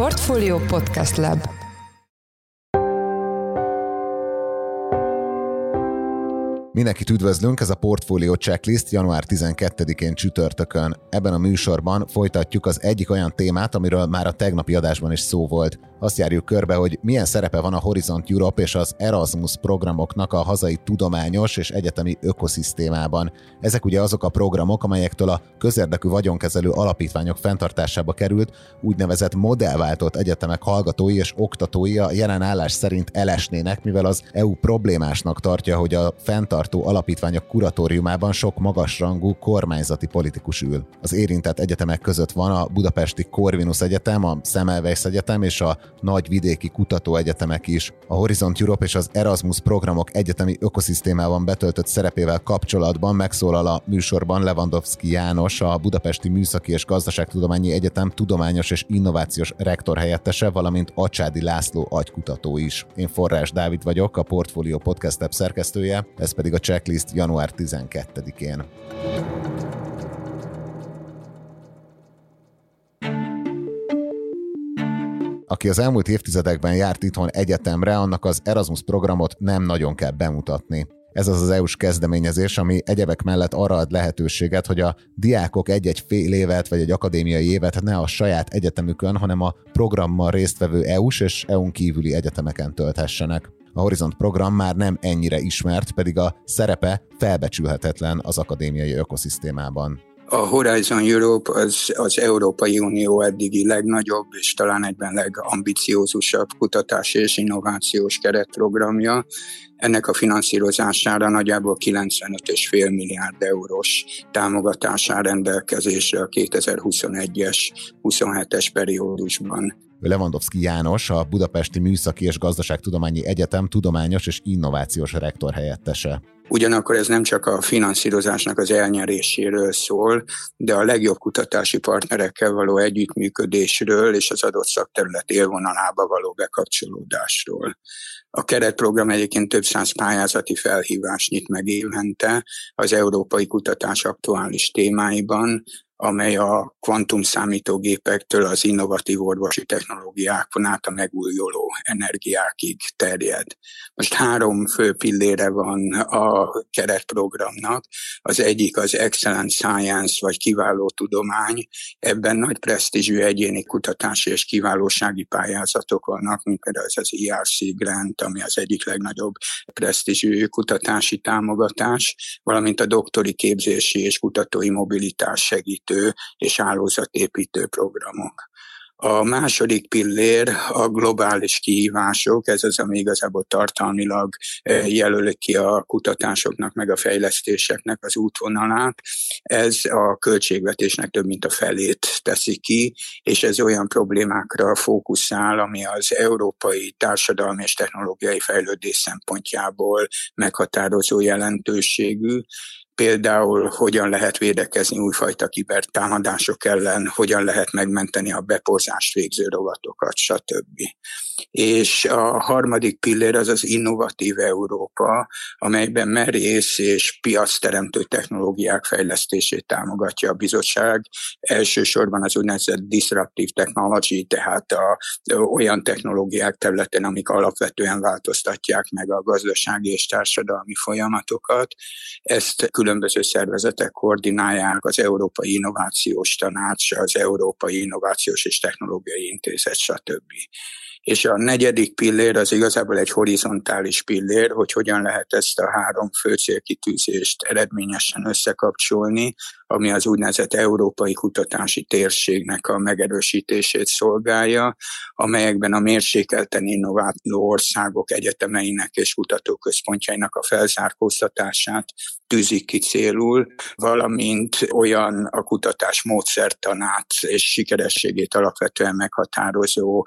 Portfolio Podcast Lab Mindenkit üdvözlünk, ez a Portfolio Checklist január 12-én csütörtökön. Ebben a műsorban folytatjuk az egyik olyan témát, amiről már a tegnapi adásban is szó volt. Azt járjuk körbe, hogy milyen szerepe van a Horizont Europe és az Erasmus programoknak a hazai tudományos és egyetemi ökoszisztémában. Ezek ugye azok a programok, amelyektől a közérdekű vagyonkezelő alapítványok fenntartásába került, úgynevezett modellváltott egyetemek hallgatói és oktatói a jelen állás szerint elesnének, mivel az EU problémásnak tartja, hogy a fenntart fenntartó alapítványok kuratóriumában sok magasrangú kormányzati politikus ül. Az érintett egyetemek között van a Budapesti Corvinus Egyetem, a Semmelweis Egyetem és a nagy vidéki kutatóegyetemek is. A Horizont Europe és az Erasmus programok egyetemi ökoszisztémában betöltött szerepével kapcsolatban megszólal a műsorban Lewandowski János, a Budapesti Műszaki és Gazdaságtudományi Egyetem tudományos és innovációs rektor helyettese, valamint Acsádi László agykutató is. Én Forrás Dávid vagyok, a Portfolio Podcast app szerkesztője, ez pedig a checklist január 12-én. Aki az elmúlt évtizedekben járt itthon egyetemre, annak az Erasmus programot nem nagyon kell bemutatni. Ez az az EU-s kezdeményezés, ami egyebek mellett arra ad lehetőséget, hogy a diákok egy-egy fél évet vagy egy akadémiai évet ne a saját egyetemükön, hanem a programmal résztvevő EU-s és EU-n kívüli egyetemeken tölthessenek. A Horizont program már nem ennyire ismert, pedig a szerepe felbecsülhetetlen az akadémiai ökoszisztémában. A Horizon Europe az, az Európai Unió eddigi legnagyobb és talán egyben legambiciózusabb kutatási és innovációs keretprogramja. Ennek a finanszírozására nagyjából 95,5 milliárd eurós támogatásán rendelkezésre a 2021-es, 27-es periódusban. Lewandowski János, a Budapesti Műszaki és Gazdaságtudományi Egyetem tudományos és innovációs rektor helyettese. Ugyanakkor ez nem csak a finanszírozásnak az elnyeréséről szól, de a legjobb kutatási partnerekkel való együttműködésről és az adott szakterület élvonalába való bekapcsolódásról. A keretprogram egyébként több száz pályázati felhívást nyit meg évente az európai kutatás aktuális témáiban, amely a kvantum számítógépektől az innovatív orvosi technológiákon át a megújuló energiákig terjed. Most három fő pillére van a keretprogramnak. Az egyik az Excellent Science, vagy kiváló tudomány. Ebben nagy presztízsű egyéni kutatási és kiválósági pályázatok vannak, mint például az az ERC Grant, ami az egyik legnagyobb presztízsű kutatási támogatás, valamint a doktori képzési és kutatói mobilitás segít építő és hálózatépítő programok. A második pillér a globális kihívások, ez az, ami igazából tartalmilag e, jelöli ki a kutatásoknak, meg a fejlesztéseknek az útvonalát. Ez a költségvetésnek több mint a felét teszi ki, és ez olyan problémákra fókuszál, ami az európai társadalmi és technológiai fejlődés szempontjából meghatározó jelentőségű, például hogyan lehet védekezni újfajta kibertámadások ellen, hogyan lehet megmenteni a beporzást végző rovatokat, stb. És a harmadik pillér az az innovatív Európa, amelyben merész és piacteremtő technológiák fejlesztését támogatja a bizottság. Elsősorban az úgynevezett disruptive technology, tehát a, olyan technológiák területén, amik alapvetően változtatják meg a gazdasági és társadalmi folyamatokat. Ezt külön különböző szervezetek koordinálják, az Európai Innovációs Tanács, az Európai Innovációs és Technológiai Intézet, stb. És a negyedik pillér az igazából egy horizontális pillér, hogy hogyan lehet ezt a három fő célkitűzést eredményesen összekapcsolni, ami az úgynevezett európai kutatási térségnek a megerősítését szolgálja, amelyekben a mérsékelten innováló országok egyetemeinek és kutatóközpontjainak a felzárkóztatását tűzik ki célul, valamint olyan a kutatás módszertanát és sikerességét alapvetően meghatározó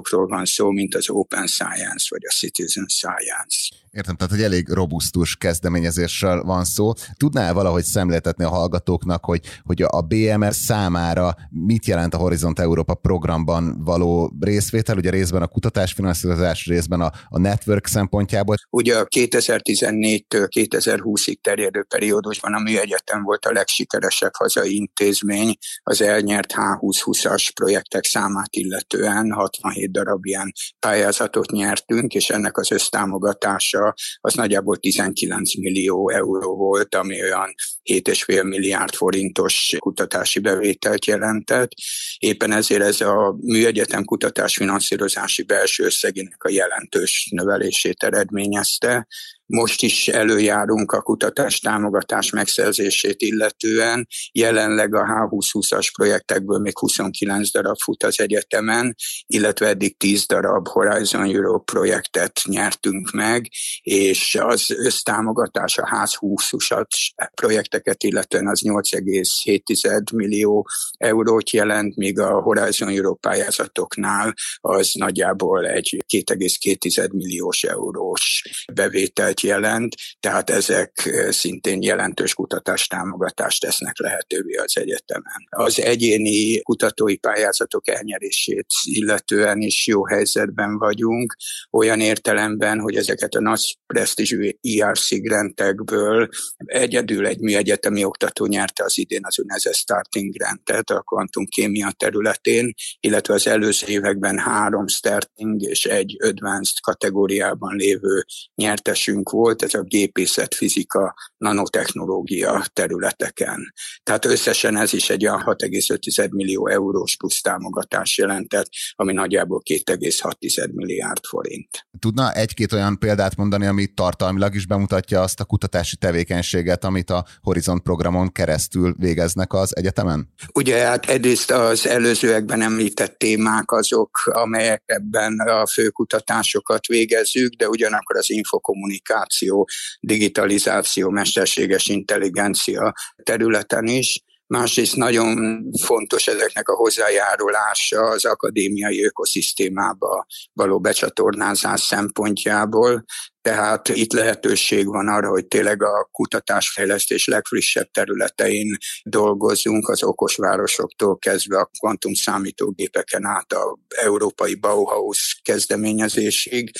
koncepciókról van szó, mint az Open Science vagy a Citizen Science. Értem, tehát egy elég robusztus kezdeményezéssel van szó. Tudnál valahogy szemléltetni a hallgatóknak, hogy, hogy a BMR számára mit jelent a Horizont Európa programban való részvétel, ugye részben a kutatásfinanszírozás, részben a, a network szempontjából. Ugye a 2014-től 2020-ig terjedő periódusban a Műegyetem volt a legsikeresebb hazai intézmény az elnyert H2020-as projektek számát illetően 67 darab ilyen pályázatot nyertünk, és ennek az össztámogatása az nagyjából 19 millió euró volt, ami olyan 7,5 milliárd forintos kutatási bevételt jelentett. Éppen ezért ez a műegyetem kutatás finanszírozási belső összegének a jelentős növelését eredményezte, most is előjárunk a kutatás támogatás megszerzését illetően. Jelenleg a H2020-as projektekből még 29 darab fut az egyetemen, illetve eddig 10 darab Horizon Europe projektet nyertünk meg, és az össztámogatás a H2020-as projekteket illetően az 8,7 millió eurót jelent, míg a Horizon Europe pályázatoknál az nagyjából egy 2,2 milliós eurós bevételt jelent, tehát ezek szintén jelentős kutatástámogatást tesznek lehetővé az egyetemen. Az egyéni kutatói pályázatok elnyerését illetően is jó helyzetben vagyunk, olyan értelemben, hogy ezeket a nagy presztízsű IRC grantekből egyedül egy műegyetemi oktató nyerte az idén az UNESE Starting Grantet a kvantumkémia területén, illetve az előző években három starting és egy advanced kategóriában lévő nyertesünk volt, ez a gépészet, fizika, nanotechnológia területeken. Tehát összesen ez is egy olyan 6,5 millió eurós plusz támogatás jelentett, ami nagyjából 2,6 milliárd forint. Tudna egy-két olyan példát mondani, ami tartalmilag is bemutatja azt a kutatási tevékenységet, amit a Horizont programon keresztül végeznek az egyetemen? Ugye hát egyrészt az előzőekben említett témák azok, amelyek ebben a főkutatásokat végezzük, de ugyanakkor az infokommunikáció innováció, digitalizáció, mesterséges intelligencia területen is. Másrészt nagyon fontos ezeknek a hozzájárulása az akadémiai ökoszisztémába való becsatornázás szempontjából, tehát itt lehetőség van arra, hogy tényleg a kutatásfejlesztés legfrissebb területein dolgozzunk, az okos városoktól kezdve a kvantum számítógépeken át a európai Bauhaus kezdeményezésig.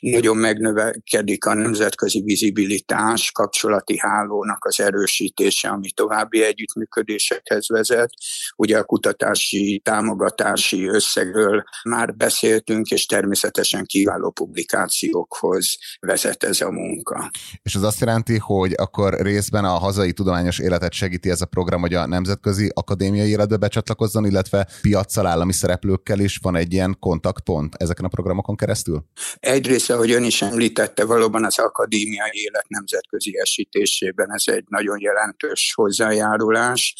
Nagyon megnövekedik a nemzetközi vizibilitás, kapcsolati hálónak az erősítése, ami további együttműködésekhez vezet. Ugye a kutatási támogatási összegről már beszéltünk, és természetesen kiváló publikációkhoz vezet ez a munka. És az azt jelenti, hogy akkor részben a hazai tudományos életet segíti ez a program, hogy a nemzetközi akadémiai életbe becsatlakozzon, illetve piaccal, állami szereplőkkel is van egy ilyen kontaktpont ezeken a programokon keresztül? Egyrészt, ahogy ön is említette, valóban az akadémiai élet nemzetközi esítésében ez egy nagyon jelentős hozzájárulás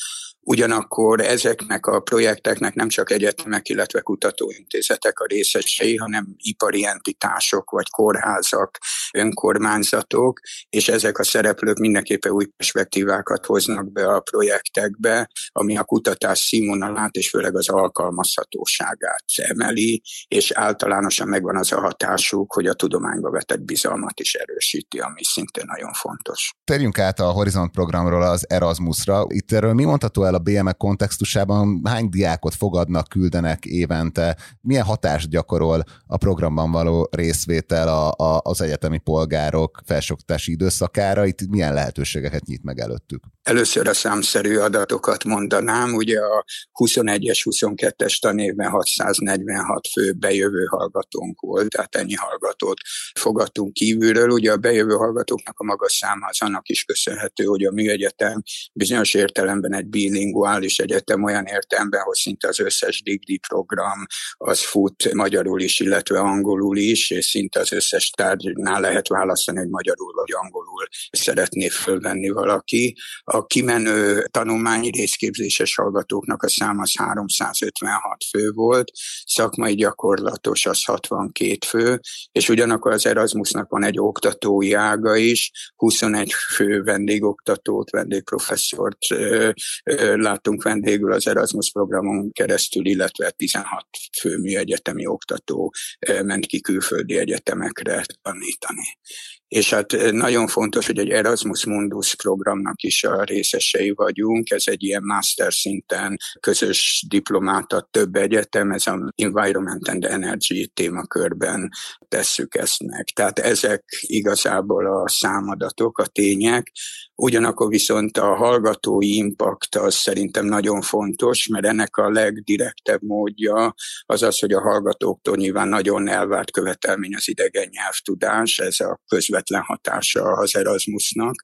Ugyanakkor ezeknek a projekteknek nem csak egyetemek, illetve kutatóintézetek a részesei, hanem ipari entitások, vagy kórházak, önkormányzatok, és ezek a szereplők mindenképpen új perspektívákat hoznak be a projektekbe, ami a kutatás színvonalát és főleg az alkalmazhatóságát emeli, és általánosan megvan az a hatásuk, hogy a tudományba vetett bizalmat is erősíti, ami szintén nagyon fontos. Térjünk át a Horizont programról az Erasmusra. Itt erről mi mondható el a BME kontextusában hány diákot fogadnak, küldenek évente, milyen hatást gyakorol a programban való részvétel a, a, az egyetemi polgárok felsőoktatási időszakára, itt milyen lehetőségeket nyit meg előttük? Először a számszerű adatokat mondanám, ugye a 21-es, 22-es tanévben 646 fő bejövő hallgatónk volt, tehát ennyi hallgatót fogadtunk kívülről. Ugye a bejövő hallgatóknak a magas száma az annak is köszönhető, hogy a műegyetem bizonyos értelemben egy bilinguális egyetem olyan értelemben, hogy szinte az összes digdi program az fut magyarul is, illetve angolul is, és szinte az összes tárgynál lehet választani, hogy magyarul vagy angolul szeretné fölvenni valaki. A kimenő tanulmányi részképzéses hallgatóknak a száma az 356 fő volt, szakmai gyakorlatos az 62 fő, és ugyanakkor az Erasmusnak van egy oktatói ága is, 21 fő vendégoktatót, vendégprofesszort láttunk vendégül az Erasmus programon keresztül, illetve 16 fő műegyetemi oktató ment ki külföldi egyetemekre tanítani. és hát nagyon fontos, hogy egy Erasmus Mundus programnak is a részesei vagyunk, ez egy ilyen master szinten közös diplomát több egyetem, ez a Environment and Energy témakörben tesszük ezt meg. Tehát ezek igazából a számadatok, a tények, Ugyanakkor viszont a hallgatói impact az szerintem nagyon fontos, mert ennek a legdirektebb módja az az, hogy a hallgatóktól nyilván nagyon elvárt követelmény az idegen nyelvtudás, ez a közvetlen hatása az Erasmusnak.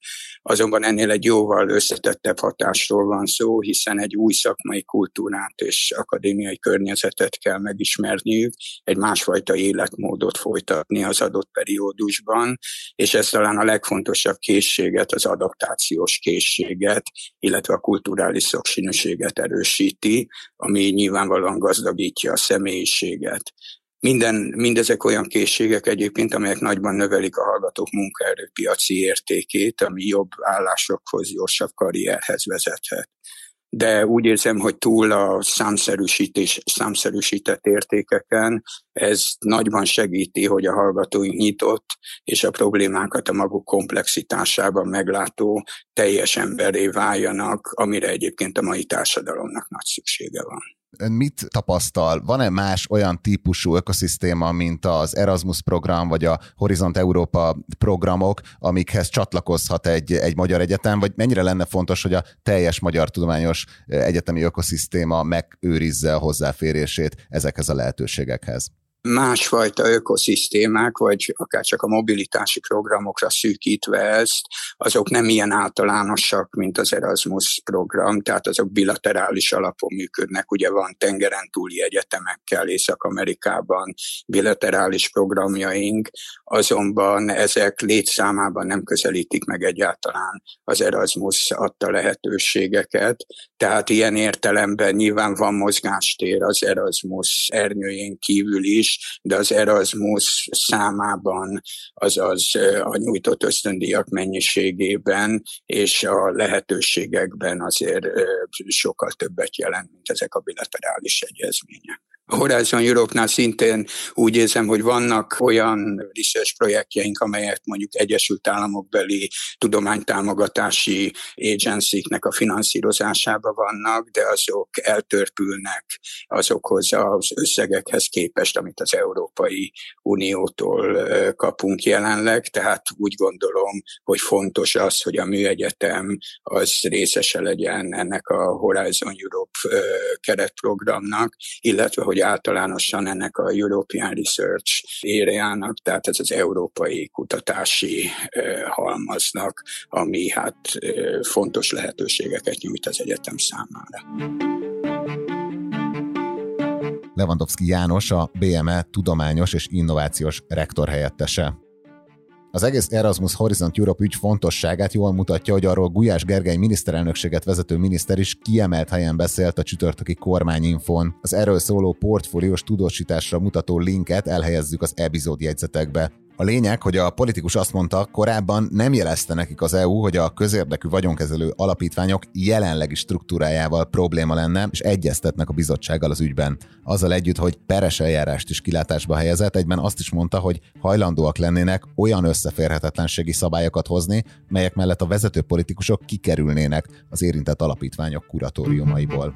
Azonban ennél egy jóval összetettebb hatásról van szó, hiszen egy új szakmai kultúrát és akadémiai környezetet kell megismerniük, egy másfajta életmódot folytatni az adott periódusban, és ez talán a legfontosabb készséget, az adaptációs készséget, illetve a kulturális szokszínűséget erősíti, ami nyilvánvalóan gazdagítja a személyiséget. Minden, mindezek olyan készségek egyébként, amelyek nagyban növelik a hallgatók munkaerőpiaci értékét, ami jobb állásokhoz, gyorsabb karrierhez vezethet. De úgy érzem, hogy túl a számszerűsítés, számszerűsített értékeken ez nagyban segíti, hogy a hallgatóink nyitott és a problémákat a maguk komplexitásában meglátó teljes emberé váljanak, amire egyébként a mai társadalomnak nagy szüksége van. Ön mit tapasztal? Van-e más olyan típusú ökoszisztéma, mint az Erasmus program, vagy a Horizont Európa programok, amikhez csatlakozhat egy, egy magyar egyetem, vagy mennyire lenne fontos, hogy a teljes magyar tudományos egyetemi ökoszisztéma megőrizze a hozzáférését ezekhez a lehetőségekhez? Másfajta ökoszisztémák, vagy akár csak a mobilitási programokra szűkítve ezt, azok nem ilyen általánosak, mint az Erasmus program, tehát azok bilaterális alapon működnek. Ugye van tengeren túli egyetemekkel Észak-Amerikában bilaterális programjaink, azonban ezek létszámában nem közelítik meg egyáltalán az Erasmus adta lehetőségeket. Tehát ilyen értelemben nyilván van mozgástér az Erasmus ernyőjén kívül is, de az Erasmus számában, azaz a nyújtott ösztöndíjak mennyiségében és a lehetőségekben azért sokkal többet jelent, mint ezek a bilaterális egyezmények. Horizon Europe-nál szintén úgy érzem, hogy vannak olyan research projektjeink, amelyek mondjuk Egyesült Államokbeli tudománytámogatási agency-knek a finanszírozásába vannak, de azok eltörpülnek azokhoz az összegekhez képest, amit az Európai Uniótól kapunk jelenleg, tehát úgy gondolom, hogy fontos az, hogy a műegyetem az részese legyen ennek a Horizon Europe keretprogramnak, illetve hogy hogy általánosan ennek a European Research éreának, tehát ez az európai kutatási halmaznak, ami hát fontos lehetőségeket nyújt az egyetem számára. Lewandowski János, a BME tudományos és innovációs rektor helyettese. Az egész Erasmus Horizont Europe ügy fontosságát jól mutatja, hogy arról Gulyás Gergely miniszterelnökséget vezető miniszter is kiemelt helyen beszélt a csütörtöki kormányinfon. Az erről szóló portfóliós tudósításra mutató linket elhelyezzük az epizód jegyzetekbe. A lényeg, hogy a politikus azt mondta, korábban nem jelezte nekik az EU, hogy a közérdekű vagyonkezelő alapítványok jelenlegi struktúrájával probléma lenne, és egyeztetnek a bizottsággal az ügyben. Azzal együtt, hogy peres eljárást is kilátásba helyezett, egyben azt is mondta, hogy hajlandóak lennének olyan összeférhetetlenségi szabályokat hozni, melyek mellett a vezető politikusok kikerülnének az érintett alapítványok kuratóriumaiból.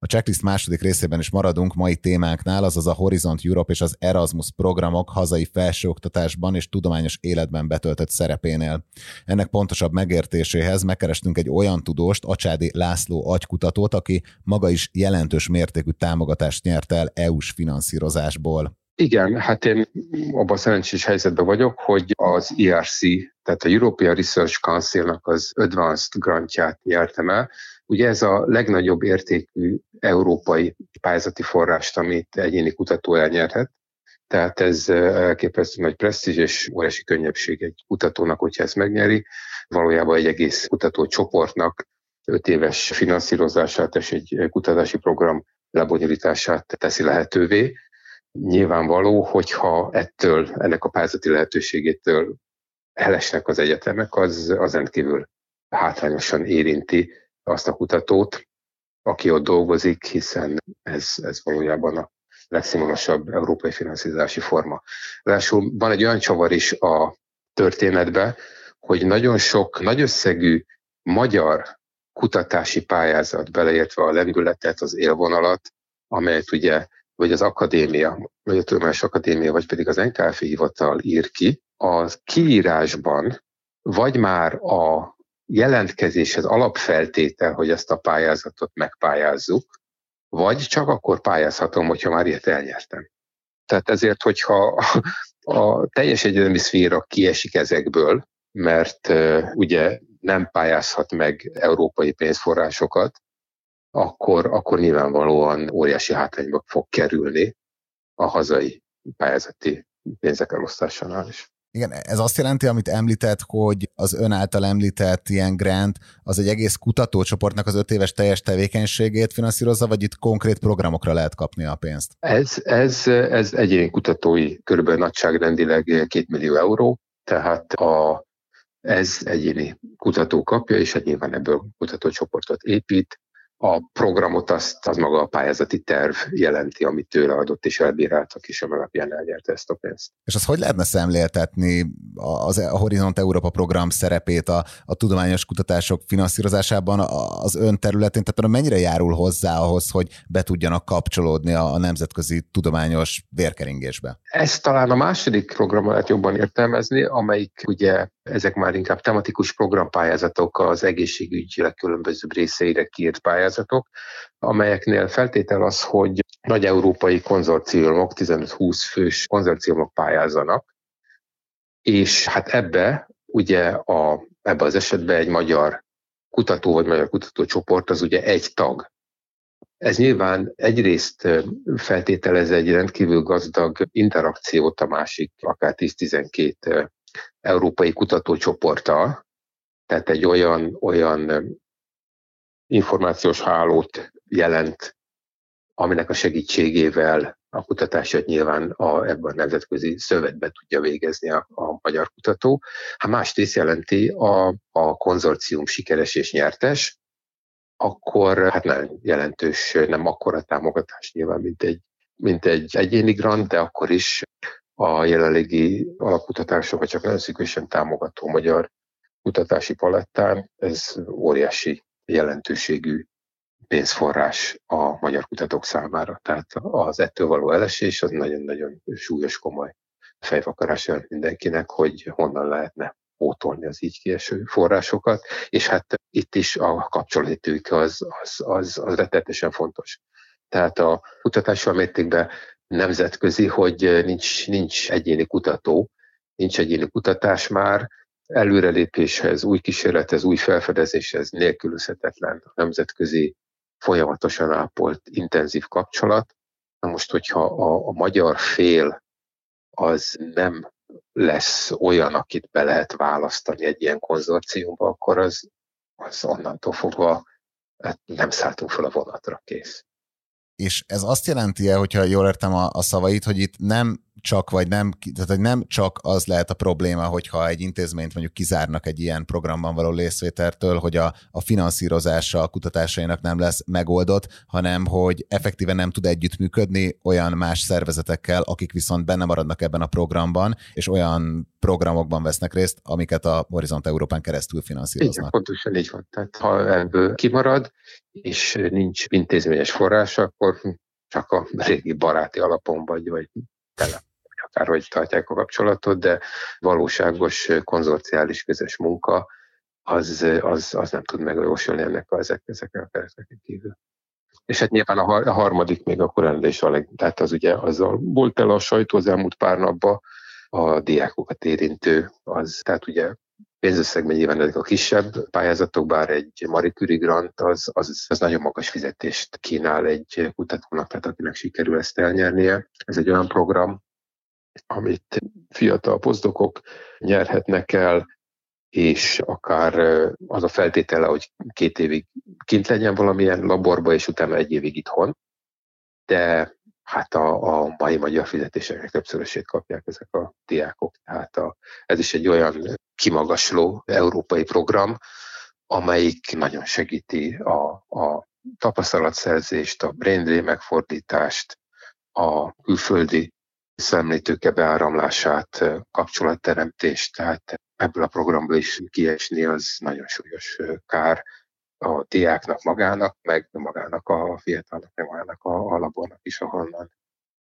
A checklist második részében is maradunk mai témánknál, azaz a Horizont Europe és az Erasmus programok hazai felsőoktatásban és tudományos életben betöltött szerepénél. Ennek pontosabb megértéséhez megkerestünk egy olyan tudóst, Acsádi László agykutatót, aki maga is jelentős mértékű támogatást nyert el EU-s finanszírozásból. Igen, hát én abban szerencsés helyzetben vagyok, hogy az ERC, tehát a European Research Council-nak az Advanced Grantját nyertem el, Ugye ez a legnagyobb értékű európai pályázati forrást, amit egyéni kutató elnyerhet, tehát ez elképesztő nagy presztízs és óriási könnyebbség egy kutatónak, hogyha ezt megnyeri. Valójában egy egész kutatócsoportnak öt éves finanszírozását és egy kutatási program lebonyolítását teszi lehetővé. Nyilvánvaló, hogyha ettől, ennek a pályázati lehetőségétől elesnek az egyetemek, az, az rendkívül hátrányosan érinti azt a kutatót, aki ott dolgozik, hiszen ez, ez valójában a legszínvonalasabb európai finanszírozási forma. Ráadásul van egy olyan csavar is a történetbe, hogy nagyon sok nagy összegű magyar kutatási pályázat, beleértve a lendületet, az élvonalat, amelyet ugye vagy az akadémia, vagy a Tudományos Akadémia, vagy pedig az NKF hivatal ír ki, az kiírásban vagy már a jelentkezéshez alapfeltétel, hogy ezt a pályázatot megpályázzuk, vagy csak akkor pályázhatom, hogyha már ilyet elnyertem. Tehát ezért, hogyha a teljes egyetemi szféra kiesik ezekből, mert ugye nem pályázhat meg európai pénzforrásokat, akkor, akkor nyilvánvalóan óriási hátrányba fog kerülni a hazai pályázati pénzek elosztásánál is. Igen, ez azt jelenti, amit említett, hogy az ön által említett ilyen grant az egy egész kutatócsoportnak az öt éves teljes tevékenységét finanszírozza, vagy itt konkrét programokra lehet kapni a pénzt? Ez, ez, ez egyéni kutatói körülbelül nagyságrendileg két millió euró, tehát a, ez egyéni kutató kapja, és egy nyilván ebből kutatócsoportot épít, a programot azt az maga a pályázati terv jelenti, amit tőle adott, és elbíráltak, és alapján elnyerte ezt a pénzt. És az hogy lehetne szemléltetni az, a Horizont Európa program szerepét a, a tudományos kutatások finanszírozásában az ön területén? Tehát mennyire járul hozzá ahhoz, hogy be tudjanak kapcsolódni a, a nemzetközi tudományos vérkeringésbe? Ezt talán a második programmal lehet jobban értelmezni, amelyik ugye ezek már inkább tematikus programpályázatok az egészségügy legkülönbözőbb részeire kiírt pályázatok, amelyeknél feltétel az, hogy nagy európai konzorciumok, 15-20 fős konzorciumok pályázanak, és hát ebbe ugye a, ebbe az esetben egy magyar kutató vagy magyar kutatócsoport az ugye egy tag. Ez nyilván egyrészt feltételez egy rendkívül gazdag interakciót a másik, akár 10-12 európai kutatócsoporttal, tehát egy olyan, olyan információs hálót jelent, aminek a segítségével a kutatását nyilván a, ebben a nemzetközi szövetbe tudja végezni a, a magyar kutató. Ha másrészt jelenti a, a konzorcium sikeres és nyertes, akkor hát nem jelentős, nem akkora támogatás nyilván, mint egy, mint egy egyéni grant, de akkor is a jelenlegi alapkutatásokat csak nagyon szűkösen támogató magyar kutatási palettán, ez óriási jelentőségű pénzforrás a magyar kutatók számára. Tehát az ettől való elesés az nagyon-nagyon súlyos, komoly fejvakarás mindenkinek, hogy honnan lehetne pótolni az így kieső forrásokat, és hát itt is a kapcsolatők az, az, az, az rettetesen fontos. Tehát a kutatással mértékben nemzetközi, hogy nincs, nincs egyéni kutató, nincs egyéni kutatás már, előrelépéshez, új kísérlethez, új felfedezéshez nélkülözhetetlen a nemzetközi folyamatosan ápolt intenzív kapcsolat. Na most, hogyha a, a magyar fél az nem lesz olyan, akit be lehet választani egy ilyen konzorciumba, akkor az, az onnantól fogva hát nem szálltunk fel a vonatra, kész. És ez azt jelenti-e, hogyha jól értem a, a szavait, hogy itt nem csak, vagy nem, tehát hogy nem csak az lehet a probléma, hogyha egy intézményt mondjuk kizárnak egy ilyen programban való részvételtől, hogy a, a finanszírozása a kutatásainak nem lesz megoldott, hanem hogy effektíven nem tud együttműködni olyan más szervezetekkel, akik viszont benne maradnak ebben a programban, és olyan programokban vesznek részt, amiket a Horizont Európán keresztül finanszíroznak. Igen, pontosan így van. Tehát ha ebből kimarad, és nincs intézményes forrás, akkor csak a régi baráti alapon vagy, vagy akárhogy tartják a kapcsolatot, de valóságos konzorciális közös munka az, az, az nem tud megvalósulni ennek a, ezek, ezeken a kereteken kívül. És hát nyilván a, harmadik még a rendelés a tehát az ugye azzal volt el a sajtó az elmúlt pár napban, a diákokat érintő, az, tehát ugye pénzösszegben nyilván ezek a kisebb pályázatok, bár egy Marie Curie grant az, az, az nagyon magas fizetést kínál egy kutatónak, tehát akinek sikerül ezt elnyernie. Ez egy olyan program, amit fiatal pozdokok nyerhetnek el, és akár az a feltétele, hogy két évig kint legyen valamilyen laborba, és utána egy évig itthon. De hát a, a mai magyar fizetéseknek többszörösét kapják ezek a diákok. Tehát a, ez is egy olyan kimagasló európai program, amelyik nagyon segíti a, a tapasztalatszerzést, a brain megfordítást, a külföldi szemlítőke beáramlását, kapcsolatteremtést, tehát ebből a programból is kiesni az nagyon súlyos kár a diáknak magának, meg magának a fiatalnak, meg magának a, a labornak is, ahonnan,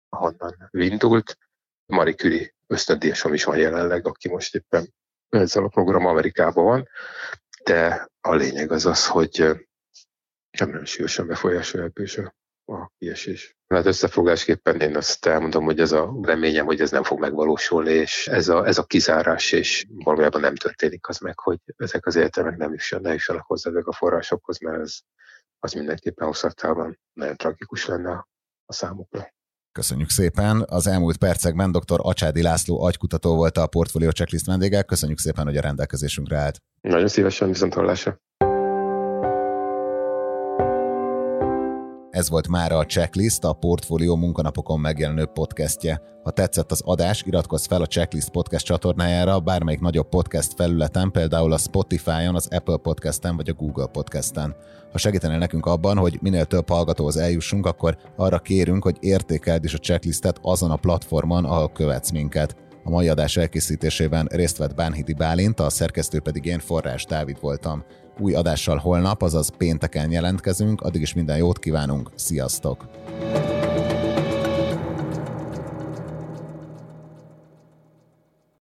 ahonnan indult. Marie Curie ösztöndíjasom is van jelenleg, aki most éppen ezzel a program Amerikában van, de a lényeg az az, hogy nem nagyon súlyosan befolyásolja a a kiesés. Hát összefogásképpen én azt elmondom, hogy ez a reményem, hogy ez nem fog megvalósulni, és ez a, ez a kizárás, és valójában nem történik az meg, hogy ezek az egyetemek nem is, ne jussanak hozzá ezek a forrásokhoz, mert ez az mindenképpen hosszatában nagyon tragikus lenne a számukra. Köszönjük szépen. Az elmúlt percekben dr. Acsádi László agykutató volt a Portfolio Checklist vendége. Köszönjük szépen, hogy a rendelkezésünkre állt. Nagyon szívesen, viszont hallásra. Ez volt már a Checklist, a Portfolio munkanapokon megjelenő podcastje. Ha tetszett az adás, iratkozz fel a Checklist podcast csatornájára bármelyik nagyobb podcast felületen, például a Spotify-on, az Apple Podcast-en vagy a Google Podcast-en. Ha segítenél nekünk abban, hogy minél több hallgatóhoz eljussunk, akkor arra kérünk, hogy értékeld is a checklistet azon a platformon, ahol követsz minket. A mai adás elkészítésében részt vett Bánhidi Bálint, a szerkesztő pedig én Forrás Dávid voltam. Új adással holnap, azaz pénteken jelentkezünk, addig is minden jót kívánunk, sziasztok!